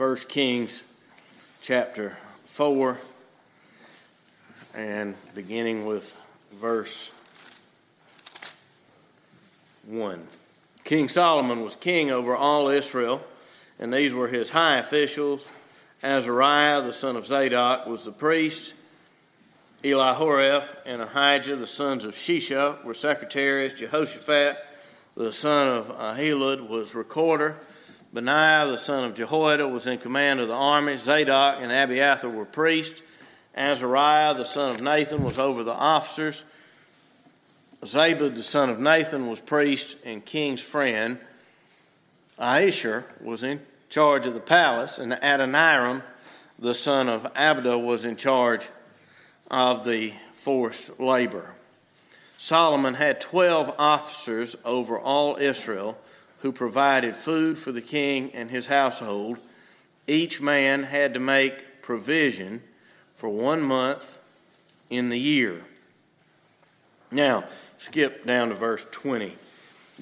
1 Kings chapter 4 and beginning with verse 1. King Solomon was king over all Israel, and these were his high officials. Azariah, the son of Zadok, was the priest. Elihoreph and Ahijah, the sons of Shisha, were secretaries. Jehoshaphat, the son of Ahilud, was recorder. Benaiah, the son of Jehoiada, was in command of the army. Zadok and Abiathar were priests. Azariah, the son of Nathan, was over the officers. Zabud, the son of Nathan, was priest and king's friend. Ahishar was in charge of the palace, and Adoniram, the son of Abda, was in charge of the forced labor. Solomon had 12 officers over all Israel who provided food for the king and his household. Each man had to make provision for one month in the year. Now, skip down to verse 20.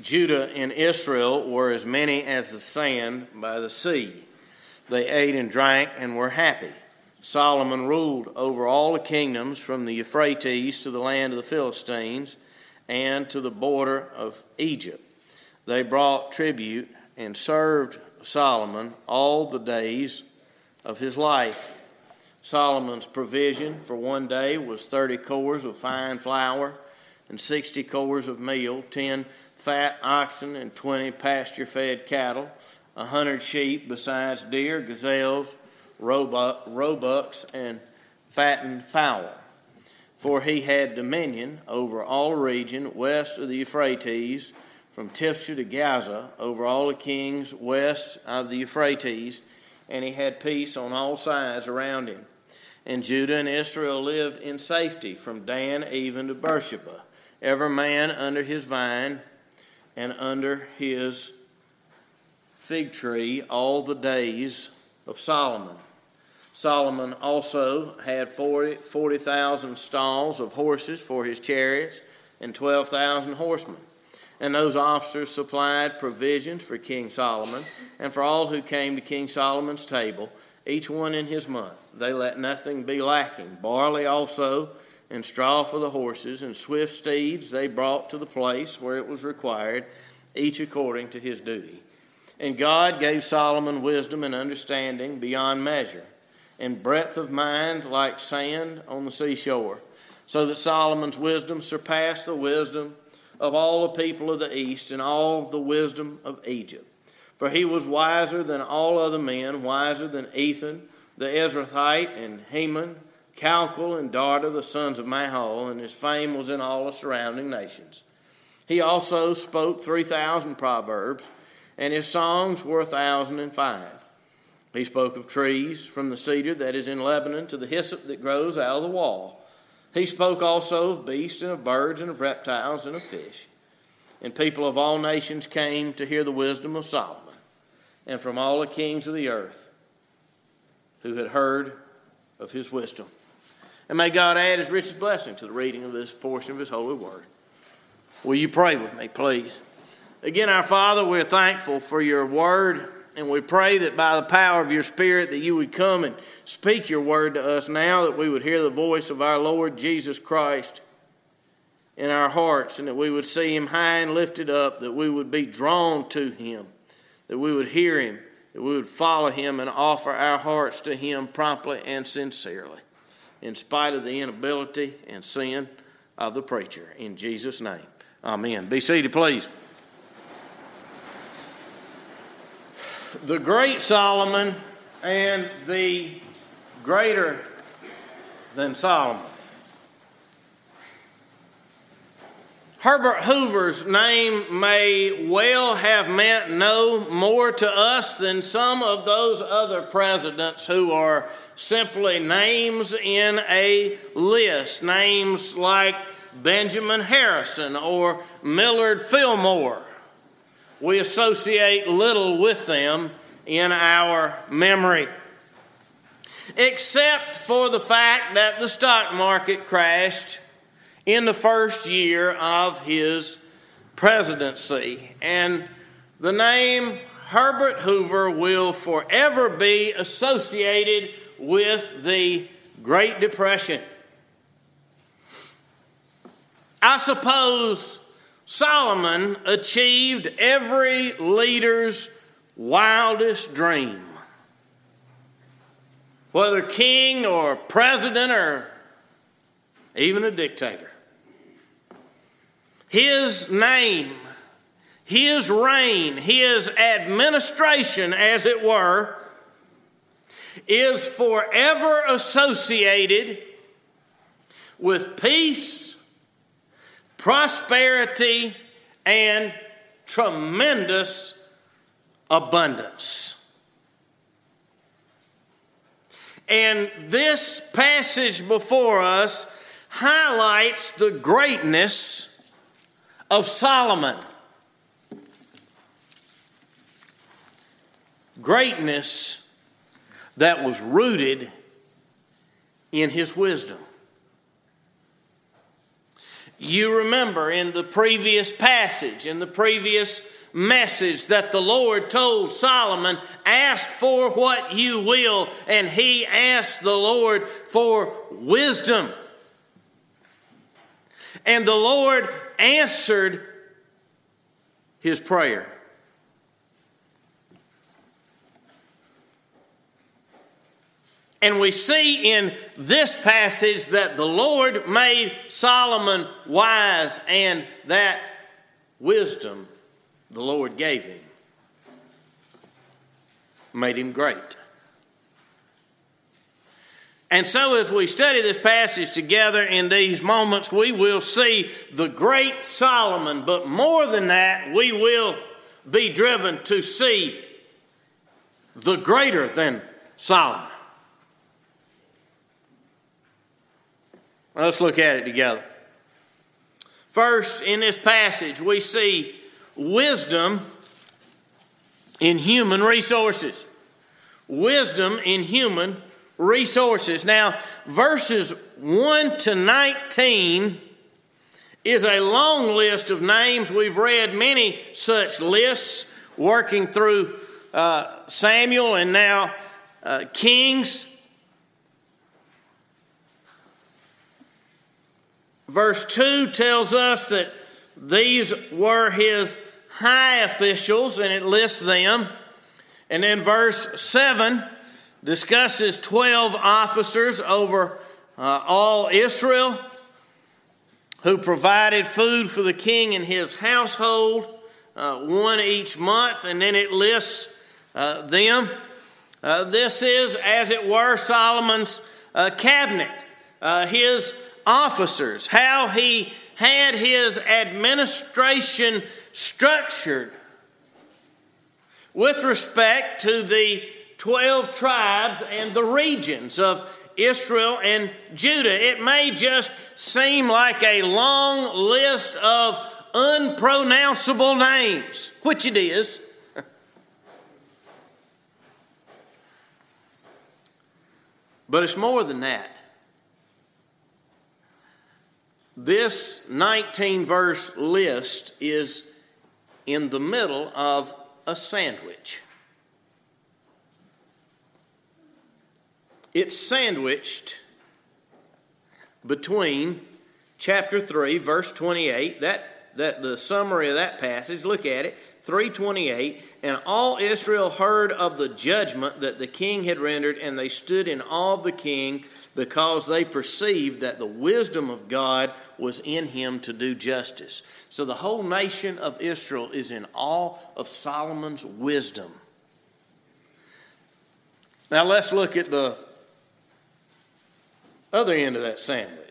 Judah and Israel were as many as the sand by the sea. They ate and drank and were happy. Solomon ruled over all the kingdoms from the Euphrates to the land of the Philistines and to the border of Egypt. They brought tribute and served Solomon all the days of his life. Solomon's provision for one day was 30 cors of fine flour and 60 cors of meal, 10 fat oxen and 20 pasture fed cattle, 100 sheep, besides deer, gazelles, roebucks, and fattened fowl. For he had dominion over all the region west of the Euphrates, from Tiphsah to Gaza, over all the kings west of the Euphrates, and he had peace on all sides around him. And Judah and Israel lived in safety from Dan even to Beersheba, every man under his vine and under his fig tree all the days of Solomon. Solomon also had 40,000 40, stalls of horses for his chariots and 12,000 horsemen. And those officers supplied provisions for King Solomon and for all who came to King Solomon's table each one in his month. They let nothing be lacking. Barley also, and straw for the horses, and swift steeds they brought to the place where it was required, each according to his duty. And God gave Solomon wisdom and understanding beyond measure, and breadth of mind like sand on the seashore, so that Solomon's wisdom surpassed the wisdom of all the people of the east and all the wisdom of Egypt. For he was wiser than all other men, wiser than Ethan, the Ezrahite, and Heman, Calcol, and Darda, the sons of Mahol, and his fame was in all the surrounding nations. He also spoke 3,000 proverbs, and his songs were a thousand and five. He spoke of trees, from the cedar that is in Lebanon to the hyssop that grows out of the wall. He spoke also of beasts and of birds and of reptiles and of fish. And people of all nations came to hear the wisdom of Solomon and from all the kings of the earth who had heard of his wisdom. And may God add his richest blessing to the reading of this portion of his holy word. Will you pray with me, please? Again, our Father, we're thankful for your word, and we pray that by the power of your Spirit that you would come and speak your word to us now, that we would hear the voice of our Lord Jesus Christ in our hearts, and that we would see him high and lifted up, that we would be drawn to him that we would hear him, that we would follow him and offer our hearts to him promptly and sincerely, in spite of the inability and sin of the preacher. In Jesus' name, amen. Be seated, please. The great Solomon and the greater than Solomon. Herbert Hoover's name may well have meant no more to us than some of those other presidents who are simply names in a list. Names like Benjamin Harrison or Millard Fillmore. We associate little with them in our memory. Except for the fact that the stock market crashed in the first year of his presidency. And the name Herbert Hoover will forever be associated with the Great Depression. I suppose Solomon achieved every leader's wildest dream. Whether king or president or even a dictator. His name, his reign, his administration, as it were, is forever associated with peace, prosperity, and tremendous abundance. And this passage before us highlights the greatness of Solomon. Greatness that was rooted in his wisdom. You remember in the previous passage, in the previous message, that the Lord told Solomon, Ask for what you will, and he asked the Lord for wisdom. And the Lord answered his prayer. And we see in this passage that the Lord made Solomon wise, and that wisdom the Lord gave him made him great. And so, as we study this passage together in these moments, we will see the great Solomon, but more than that, we will be driven to see the greater than Solomon. Let's look at it together. First, in this passage, we see wisdom in human resources. Wisdom in human resources. Now, verses 1 to 19 is a long list of names. We've read many such lists working through uh, Samuel and now uh, Kings. Verse 2 tells us that these were his high officials, and it lists them. And then verse 7 discusses 12 officers over uh, all Israel who provided food for the king and his household, uh, one each month, and then it lists uh, them. Uh, this is, as it were, Solomon's uh, cabinet, uh, his officers, how he had his administration structured with respect to the 12 tribes and the regions of Israel and Judah. It may just seem like a long list of unpronounceable names, which it is. but it's more than that. This 19 verse list is in the middle of a sandwich. It's sandwiched between chapter 3, verse 28, that, that the summary of that passage, look at it, 328, and all Israel heard of the judgment that the king had rendered, and they stood in awe of the king because they perceived that the wisdom of God was in him to do justice. So the whole nation of Israel is in awe of Solomon's wisdom. Now let's look at the other end of that sandwich.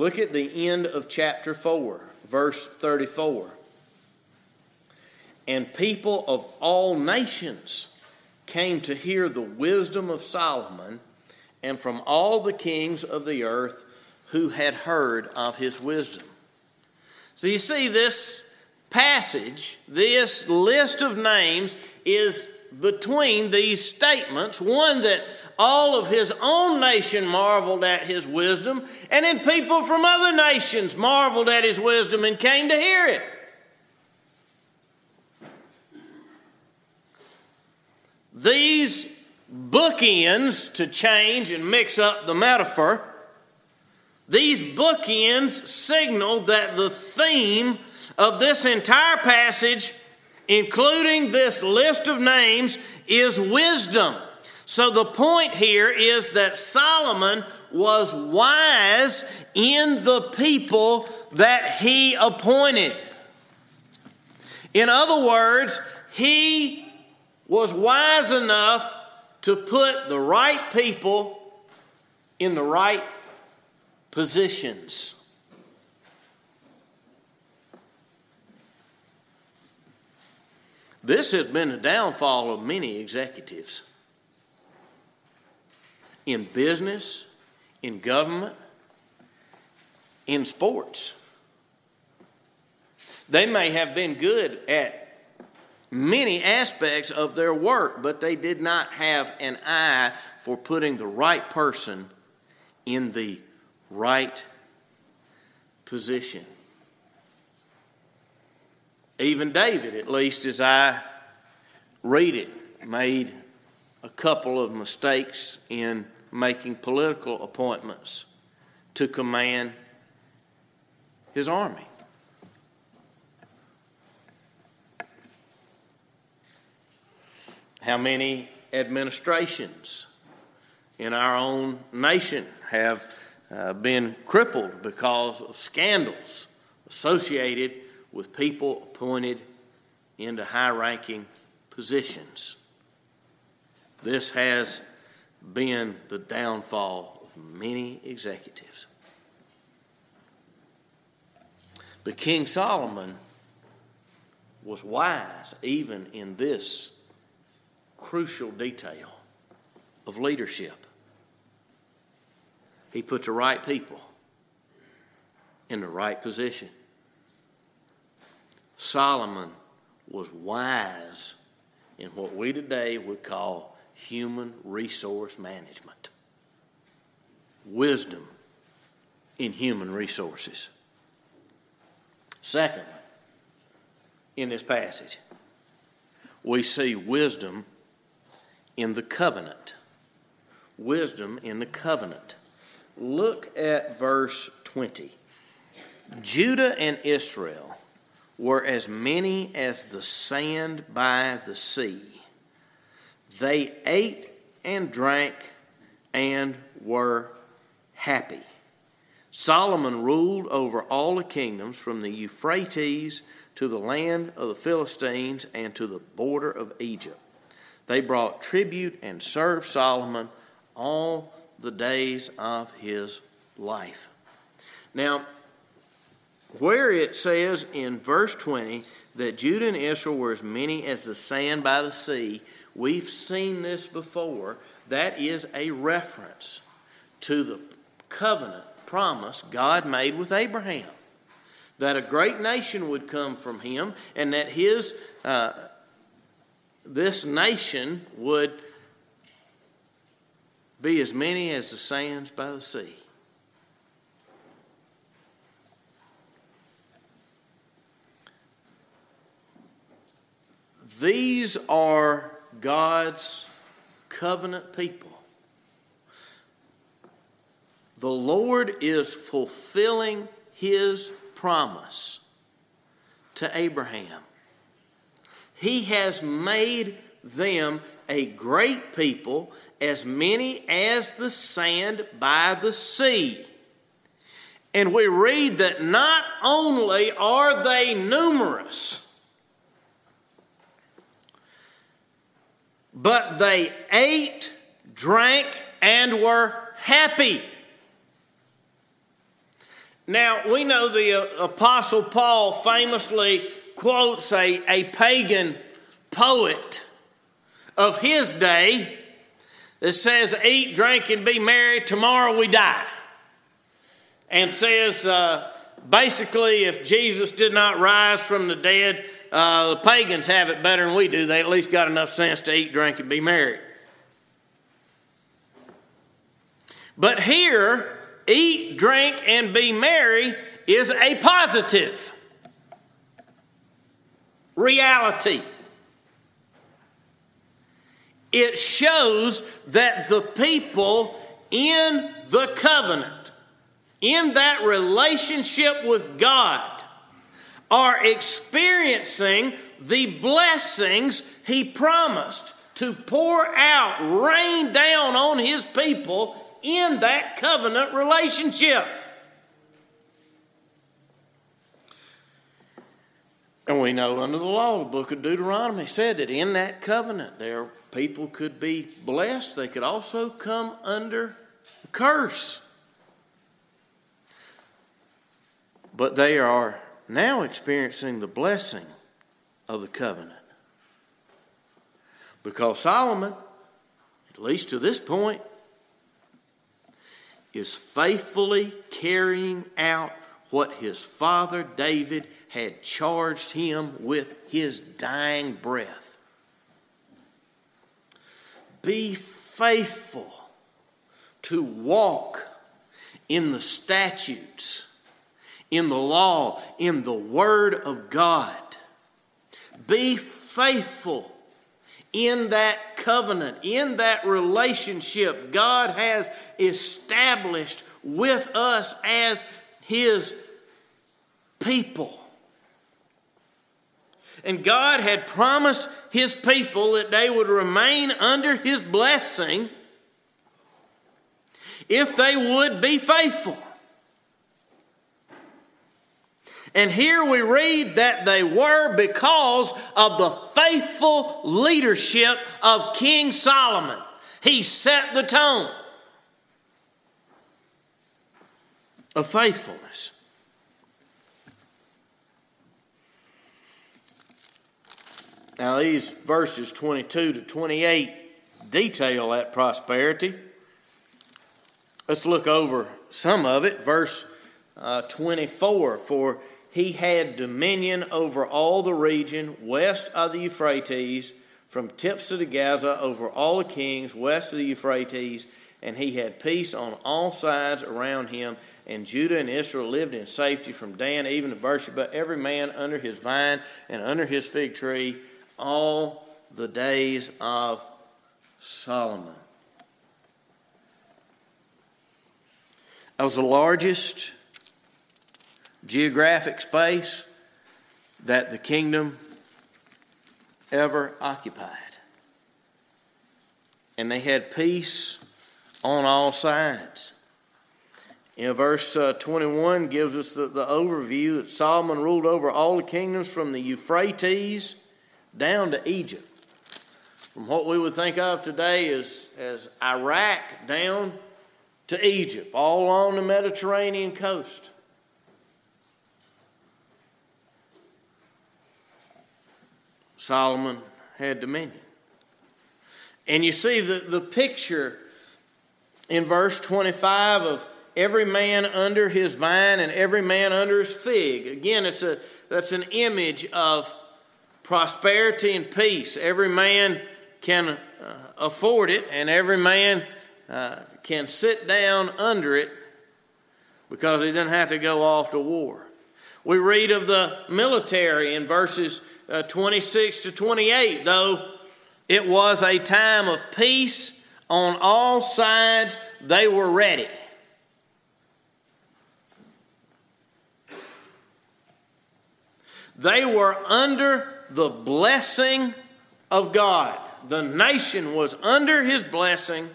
Look at the end of chapter 4, verse 34. And people of all nations came to hear the wisdom of Solomon, and from all the kings of the earth who had heard of his wisdom. So you see, this passage, this list of names, is between these statements one that all of his own nation marveled at his wisdom, and then people from other nations marveled at his wisdom and came to hear it. These bookends, to change and mix up the metaphor, these bookends signal that the theme of this entire passage, including this list of names, is wisdom. So the point here is that Solomon was wise in the people that he appointed. In other words, he was wise enough to put the right people in the right positions. This has been the downfall of many executives in business, in government, in sports. They may have been good at many aspects of their work, but they did not have an eye for putting the right person in the right position. Even David, at least as I read it, made a couple of mistakes in making political appointments to command his army. How many administrations in our own nation have uh, been crippled because of scandals associated with people appointed into high ranking positions? This has been the downfall of many executives. But King Solomon was wise even in this crucial detail of leadership. He put the right people in the right position. Solomon was wise in what we today would call human resource management. Wisdom in human resources. Secondly, in this passage, we see wisdom in the covenant. Wisdom in the covenant. Look at verse 20. Judah and Israel were as many as the sand by the sea. They ate and drank and were happy. Solomon ruled over all the kingdoms from the Euphrates to the land of the Philistines and to the border of Egypt. They brought tribute and served Solomon all the days of his life. Now, where it says in verse 20 that Judah and Israel were as many as the sand by the sea, we've seen this before. That is a reference to the covenant promise God made with Abraham that a great nation would come from him and that his uh, this nation would be as many as the sands by the sea. These are God's covenant people. The Lord is fulfilling his promise to Abraham. He has made them a great people, as many as the sand by the sea. And we read that not only are they numerous, but they ate, drank, and were happy. Now, we know the uh, Apostle Paul famously quotes a, a pagan poet of his day that says, Eat, drink, and be merry, tomorrow we die. And says, uh, basically, if Jesus did not rise from the dead, uh, the pagans have it better than we do. They at least got enough sense to eat, drink, and be merry. But here, eat, drink, and be merry is a positive reality. It shows that the people in the covenant, in that relationship with God, are experiencing the blessings He promised to pour out, rain down on His people in that covenant relationship. And we know under the law, the book of Deuteronomy said that in that covenant, there people could be blessed. They could also come under curse. But they are now experiencing the blessing of the covenant. Because Solomon, at least to this point, is faithfully carrying out what his father David had charged him with his dying breath. Be faithful to walk in the statutes, in the law, in the Word of God. Be faithful in that covenant, in that relationship God has established with us as His people. And God had promised His people that they would remain under His blessing if they would be faithful. And here we read that they were because of the faithful leadership of King Solomon. He set the tone of faithfulness. Now, these verses 22 to 28 detail that prosperity. Let's look over some of it. Verse uh, 24 For he had dominion over all the region west of the Euphrates, from Tiphsah to Gaza, over all the kings west of the Euphrates, and he had peace on all sides around him. And Judah and Israel lived in safety from Dan even to Beersheba, every man under his vine and under his fig tree all the days of Solomon. That was the largest geographic space that the kingdom ever occupied. And they had peace on all sides. You know, verse uh, 21 gives us the, the overview that Solomon ruled over all the kingdoms from the Euphrates down to Egypt. From what we would think of today as, as Iraq down to Egypt, all along the Mediterranean coast. Solomon had dominion. And you see the, the picture in verse 25 of every man under his vine and every man under his fig. Again, it's a, that's an image of prosperity and peace. Every man can uh, afford it, and every man uh, can sit down under it because he doesn't have to go off to war. We read of the military in verses uh, 26 to 28, though it was a time of peace on all sides, they were ready. They were under the blessing of God. The nation was under his blessing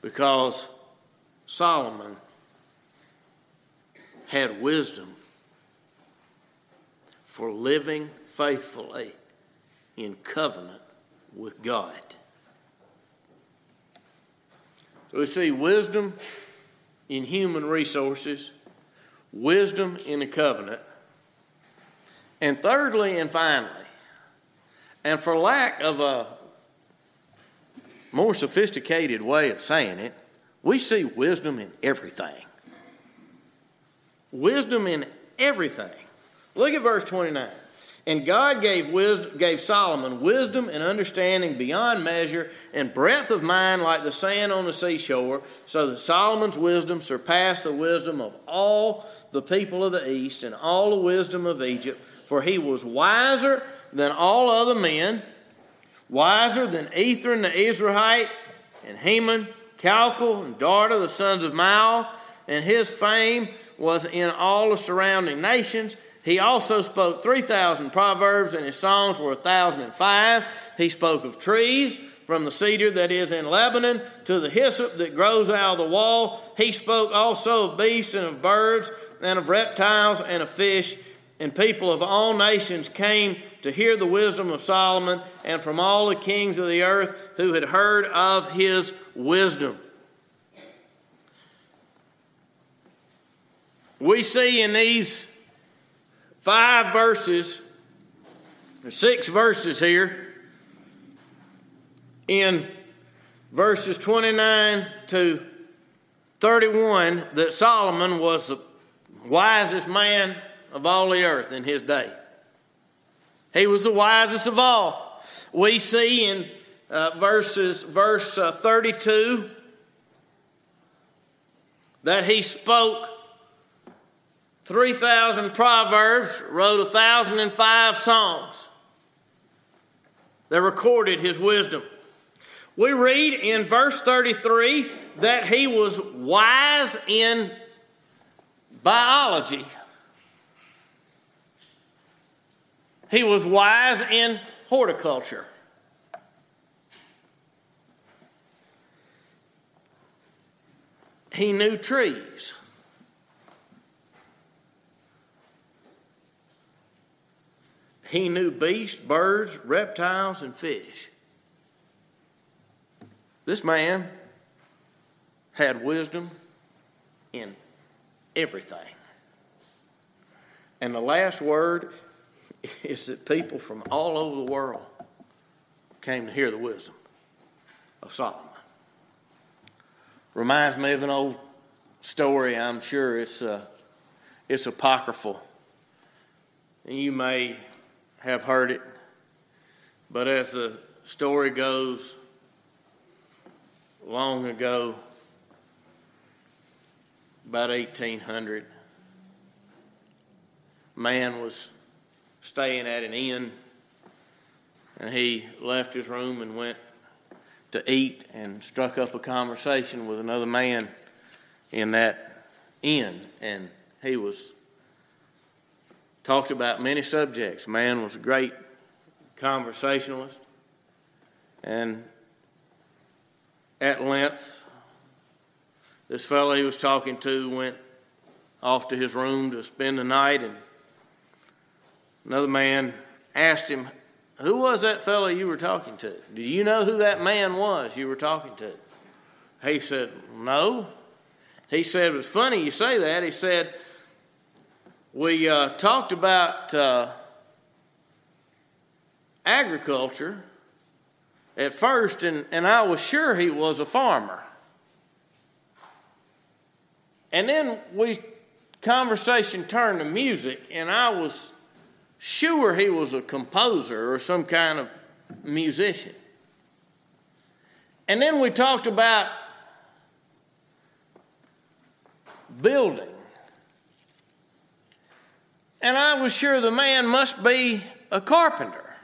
because Solomon had wisdom for living faithfully in covenant with God. So we see wisdom in human resources, wisdom in the covenant, and thirdly and finally, and for lack of a more sophisticated way of saying it, we see wisdom in everything. Wisdom in everything. Look at verse 29. And God gave, wisdom, gave Solomon wisdom and understanding beyond measure, and breadth of mind like the sand on the seashore, so that Solomon's wisdom surpassed the wisdom of all the people of the east and all the wisdom of Egypt for he was wiser than all other men, wiser than Ethan the Ezrahite, and Heman, Calcol, and Darda, the sons of Mahol, and his fame was in all the surrounding nations. He also spoke 3,000 proverbs, and his songs were 1,005. He spoke of trees, from the cedar that is in Lebanon to the hyssop that grows out of the wall. He spoke also of beasts and of birds and of reptiles and of fish. And people of all nations came to hear the wisdom of Solomon, and from all the kings of the earth who had heard of his wisdom. We see in these five verses, six verses here, in verses 29 to 31 that Solomon was the wisest man of all the earth in his day. He was the wisest of all. We see in uh, verses verse uh, 32 that he spoke 3,000 proverbs, wrote 1,005 songs that recorded his wisdom. We read in verse 33 that he was wise in biology. He was wise in horticulture. He knew trees. He knew beasts, birds, reptiles, and fish. This man had wisdom in everything. And the last word is that people from all over the world came to hear the wisdom of Solomon. Reminds me of an old story. I'm sure it's uh, it's apocryphal. And you may have heard it, but as the story goes, long ago, about 1800, man was staying at an inn and he left his room and went to eat and struck up a conversation with another man in that inn and he was talked about many subjects man was a great conversationalist and at length, this fellow he was talking to went off to his room to spend the night, and another man asked him, Who was that fellow you were talking to? Do you know who that man was you were talking to? He said, No. He said, It was funny you say that. He said, We uh, talked about uh, agriculture at first, and, and I was sure he was a farmer. And then we conversation turned to music, and I was sure he was a composer or some kind of musician. And then we talked about building. And I was sure the man must be a carpenter.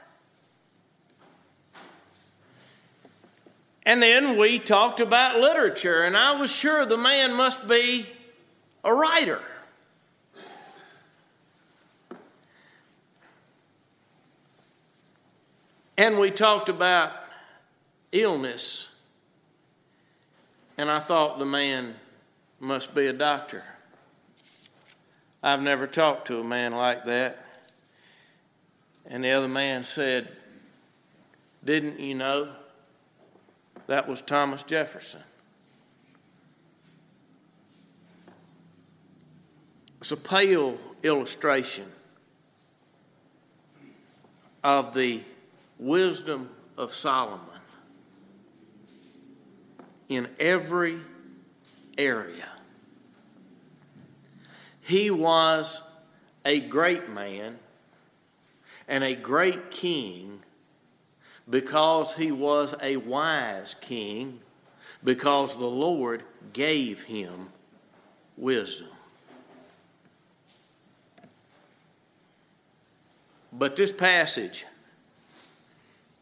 And then we talked about literature, and I was sure the man must be a writer. And we talked about illness, and I thought the man must be a doctor. I've never talked to a man like that. And the other man said, Didn't you know? That was Thomas Jefferson. It's a pale illustration of the wisdom of Solomon in every area. He was a great man and a great king because he was a wise king, because the Lord gave him wisdom. But this passage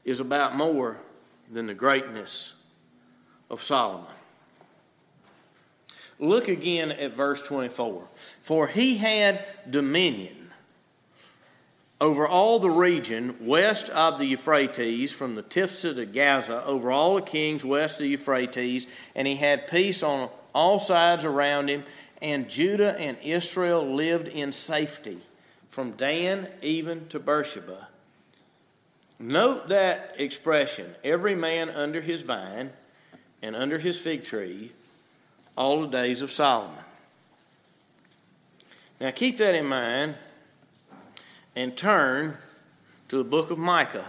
is about more than the greatness of Solomon. Look again at verse 24. For he had dominion over all the region west of the Euphrates, from the Tiphsah to Gaza, over all the kings west of the Euphrates, and he had peace on all sides around him, and Judah and Israel lived in safety, from Dan even to Beersheba. Note that expression every man under his vine and under his fig tree all the days of Solomon. Now keep that in mind and turn to the book of Micah,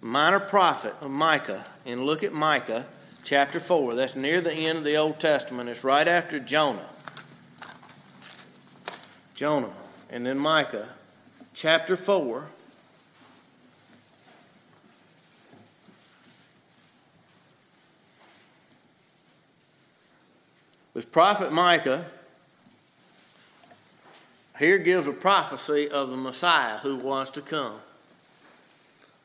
minor prophet of Micah, and look at Micah chapter 4. That's near the end of the Old Testament. It's right after Jonah. Jonah, and then Micah chapter 4. With prophet Micah, here gives a prophecy of the Messiah who was to come.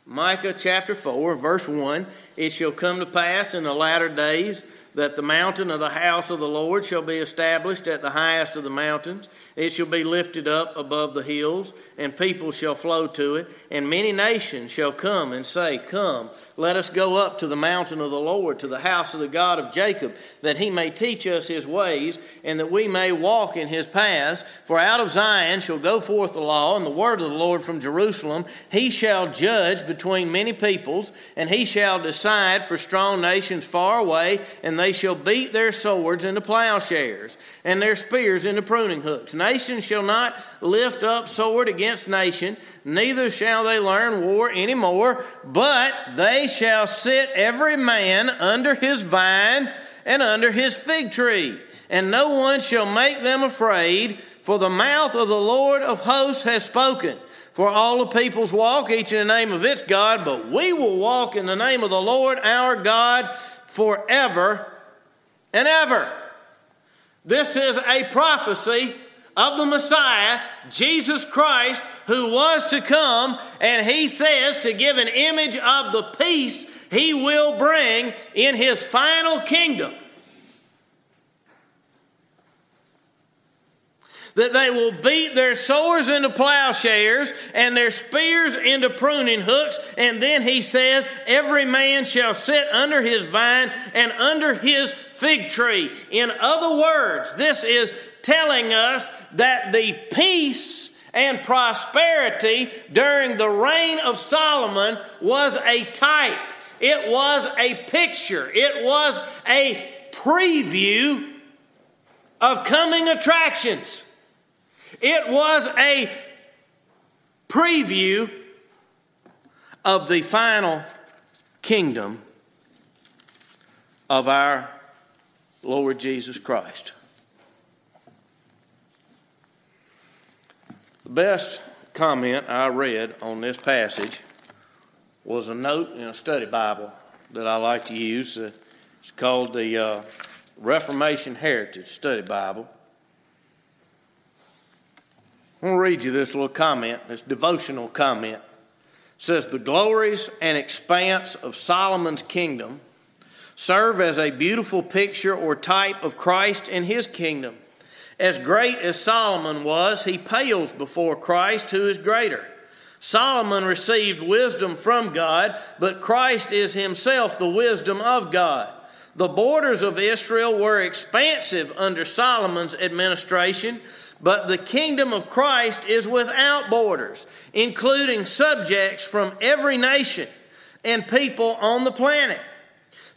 Micah chapter 4, verse 1 It shall come to pass in the latter days that the mountain of the house of the Lord shall be established at the highest of the mountains. It shall be lifted up above the hills, and people shall flow to it. And many nations shall come and say, Come, let us go up to the mountain of the Lord, to the house of the God of Jacob, that he may teach us his ways, and that we may walk in his paths. For out of Zion shall go forth the law, and the word of the Lord from Jerusalem. He shall judge between many peoples, and he shall decide for strong nations far away, and they shall beat their swords into plowshares, and their spears into pruning hooks. Nation shall not lift up sword against nation, neither shall they learn war any more, but they shall sit every man under his vine and under his fig tree, and no one shall make them afraid, for the mouth of the Lord of hosts has spoken. For all the peoples walk, each in the name of its God, but we will walk in the name of the Lord our God forever and ever. This is a prophecy of the Messiah, Jesus Christ, who was to come, and he says to give an image of the peace he will bring in his final kingdom. that they will beat their swords into plowshares and their spears into pruning hooks. And then he says, Every man shall sit under his vine and under his fig tree. In other words, this is telling us that the peace and prosperity during the reign of Solomon was a type, it was a picture, it was a preview of coming attractions. It was a preview of the final kingdom of our Lord Jesus Christ. The best comment I read on this passage was a note in a study Bible that I like to use. It's called the uh, Reformation Heritage Study Bible. I want to read you this little comment, this devotional comment. It says, The glories and expanse of Solomon's kingdom serve as a beautiful picture or type of Christ and his kingdom. As great as Solomon was, he pales before Christ, who is greater. Solomon received wisdom from God, but Christ is himself the wisdom of God. The borders of Israel were expansive under Solomon's administration, but the kingdom of Christ is without borders, including subjects from every nation and people on the planet.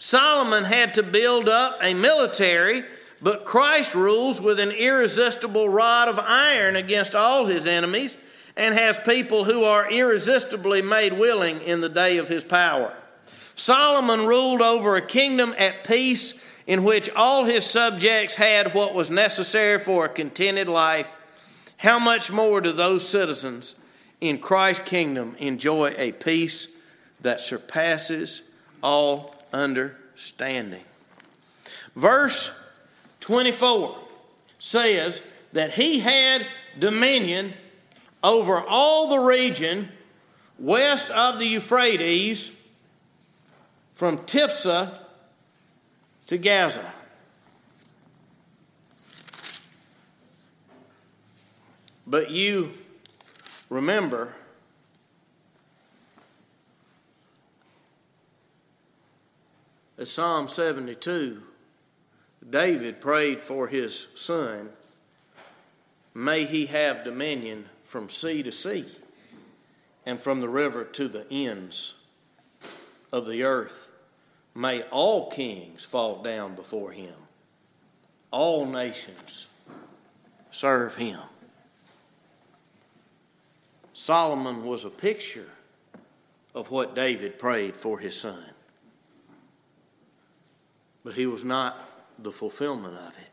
Solomon had to build up a military but Christ rules with an irresistible rod of iron against all his enemies and has people who are irresistibly made willing in the day of his power. Solomon ruled over a kingdom at peace in which all his subjects had what was necessary for a contented life. How much more do those citizens in Christ's kingdom enjoy a peace that surpasses all understanding? Verse 24 says that he had dominion over all the region west of the Euphrates from Tiphsah to Gaza. But you remember that Psalm 72, David prayed for his son, may he have dominion from sea to sea and from the river to the ends of the earth. May all kings fall down before him, all nations serve him. Solomon was a picture of what David prayed for his son, but he was not the fulfillment of it.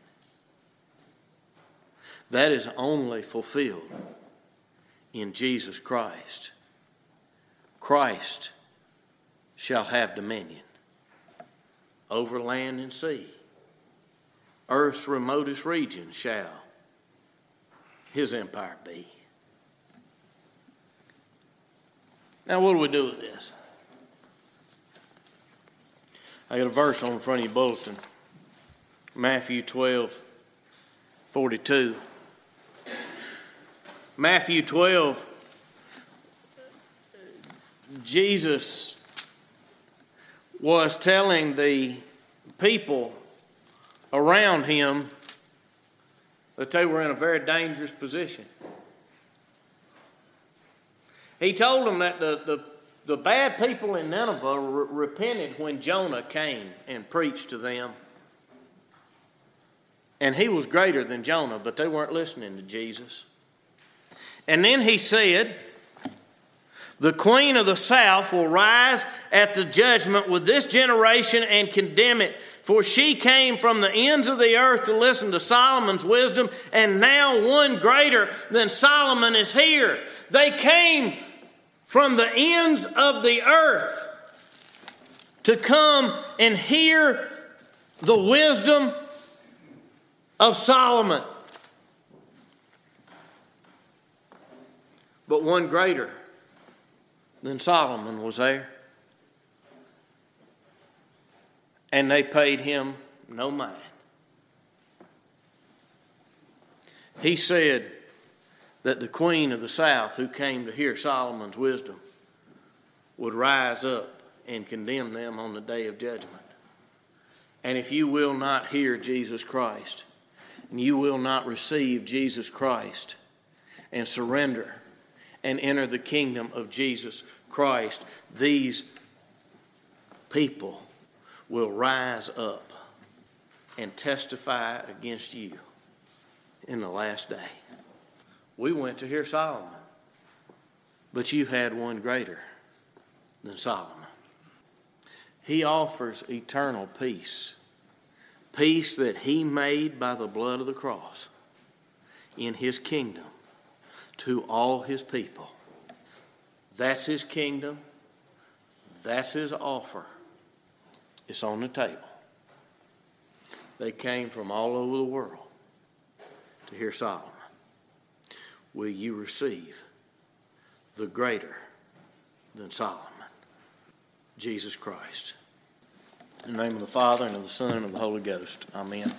That is only fulfilled in Jesus Christ. Christ shall have dominion over land and sea. Earth's remotest region shall his empire be. Now, what do we do with this? I got a verse on the front of your bulletin Matthew 12 42. Matthew 12, Jesus was telling the people around him that they were in a very dangerous position. He told them that the, the, the bad people in Nineveh re- repented when Jonah came and preached to them. And he was greater than Jonah, but they weren't listening to Jesus. And then he said, The queen of the south will rise at the judgment with this generation and condemn it. For she came from the ends of the earth to listen to Solomon's wisdom, and now one greater than Solomon is here. They came from the ends of the earth to come and hear the wisdom of Solomon. But one greater than Solomon was there. And they paid him no mind. He said, that the queen of the south, who came to hear Solomon's wisdom, would rise up and condemn them on the day of judgment. And if you will not hear Jesus Christ, and you will not receive Jesus Christ and surrender and enter the kingdom of Jesus Christ, these people will rise up and testify against you in the last day. We went to hear Solomon, but you had one greater than Solomon. He offers eternal peace, peace that he made by the blood of the cross in his kingdom to all his people. That's his kingdom. That's his offer. It's on the table. They came from all over the world to hear Solomon will you receive the greater than Solomon, Jesus Christ. In the name of the Father, and of the Son, and of the Holy Ghost. Amen.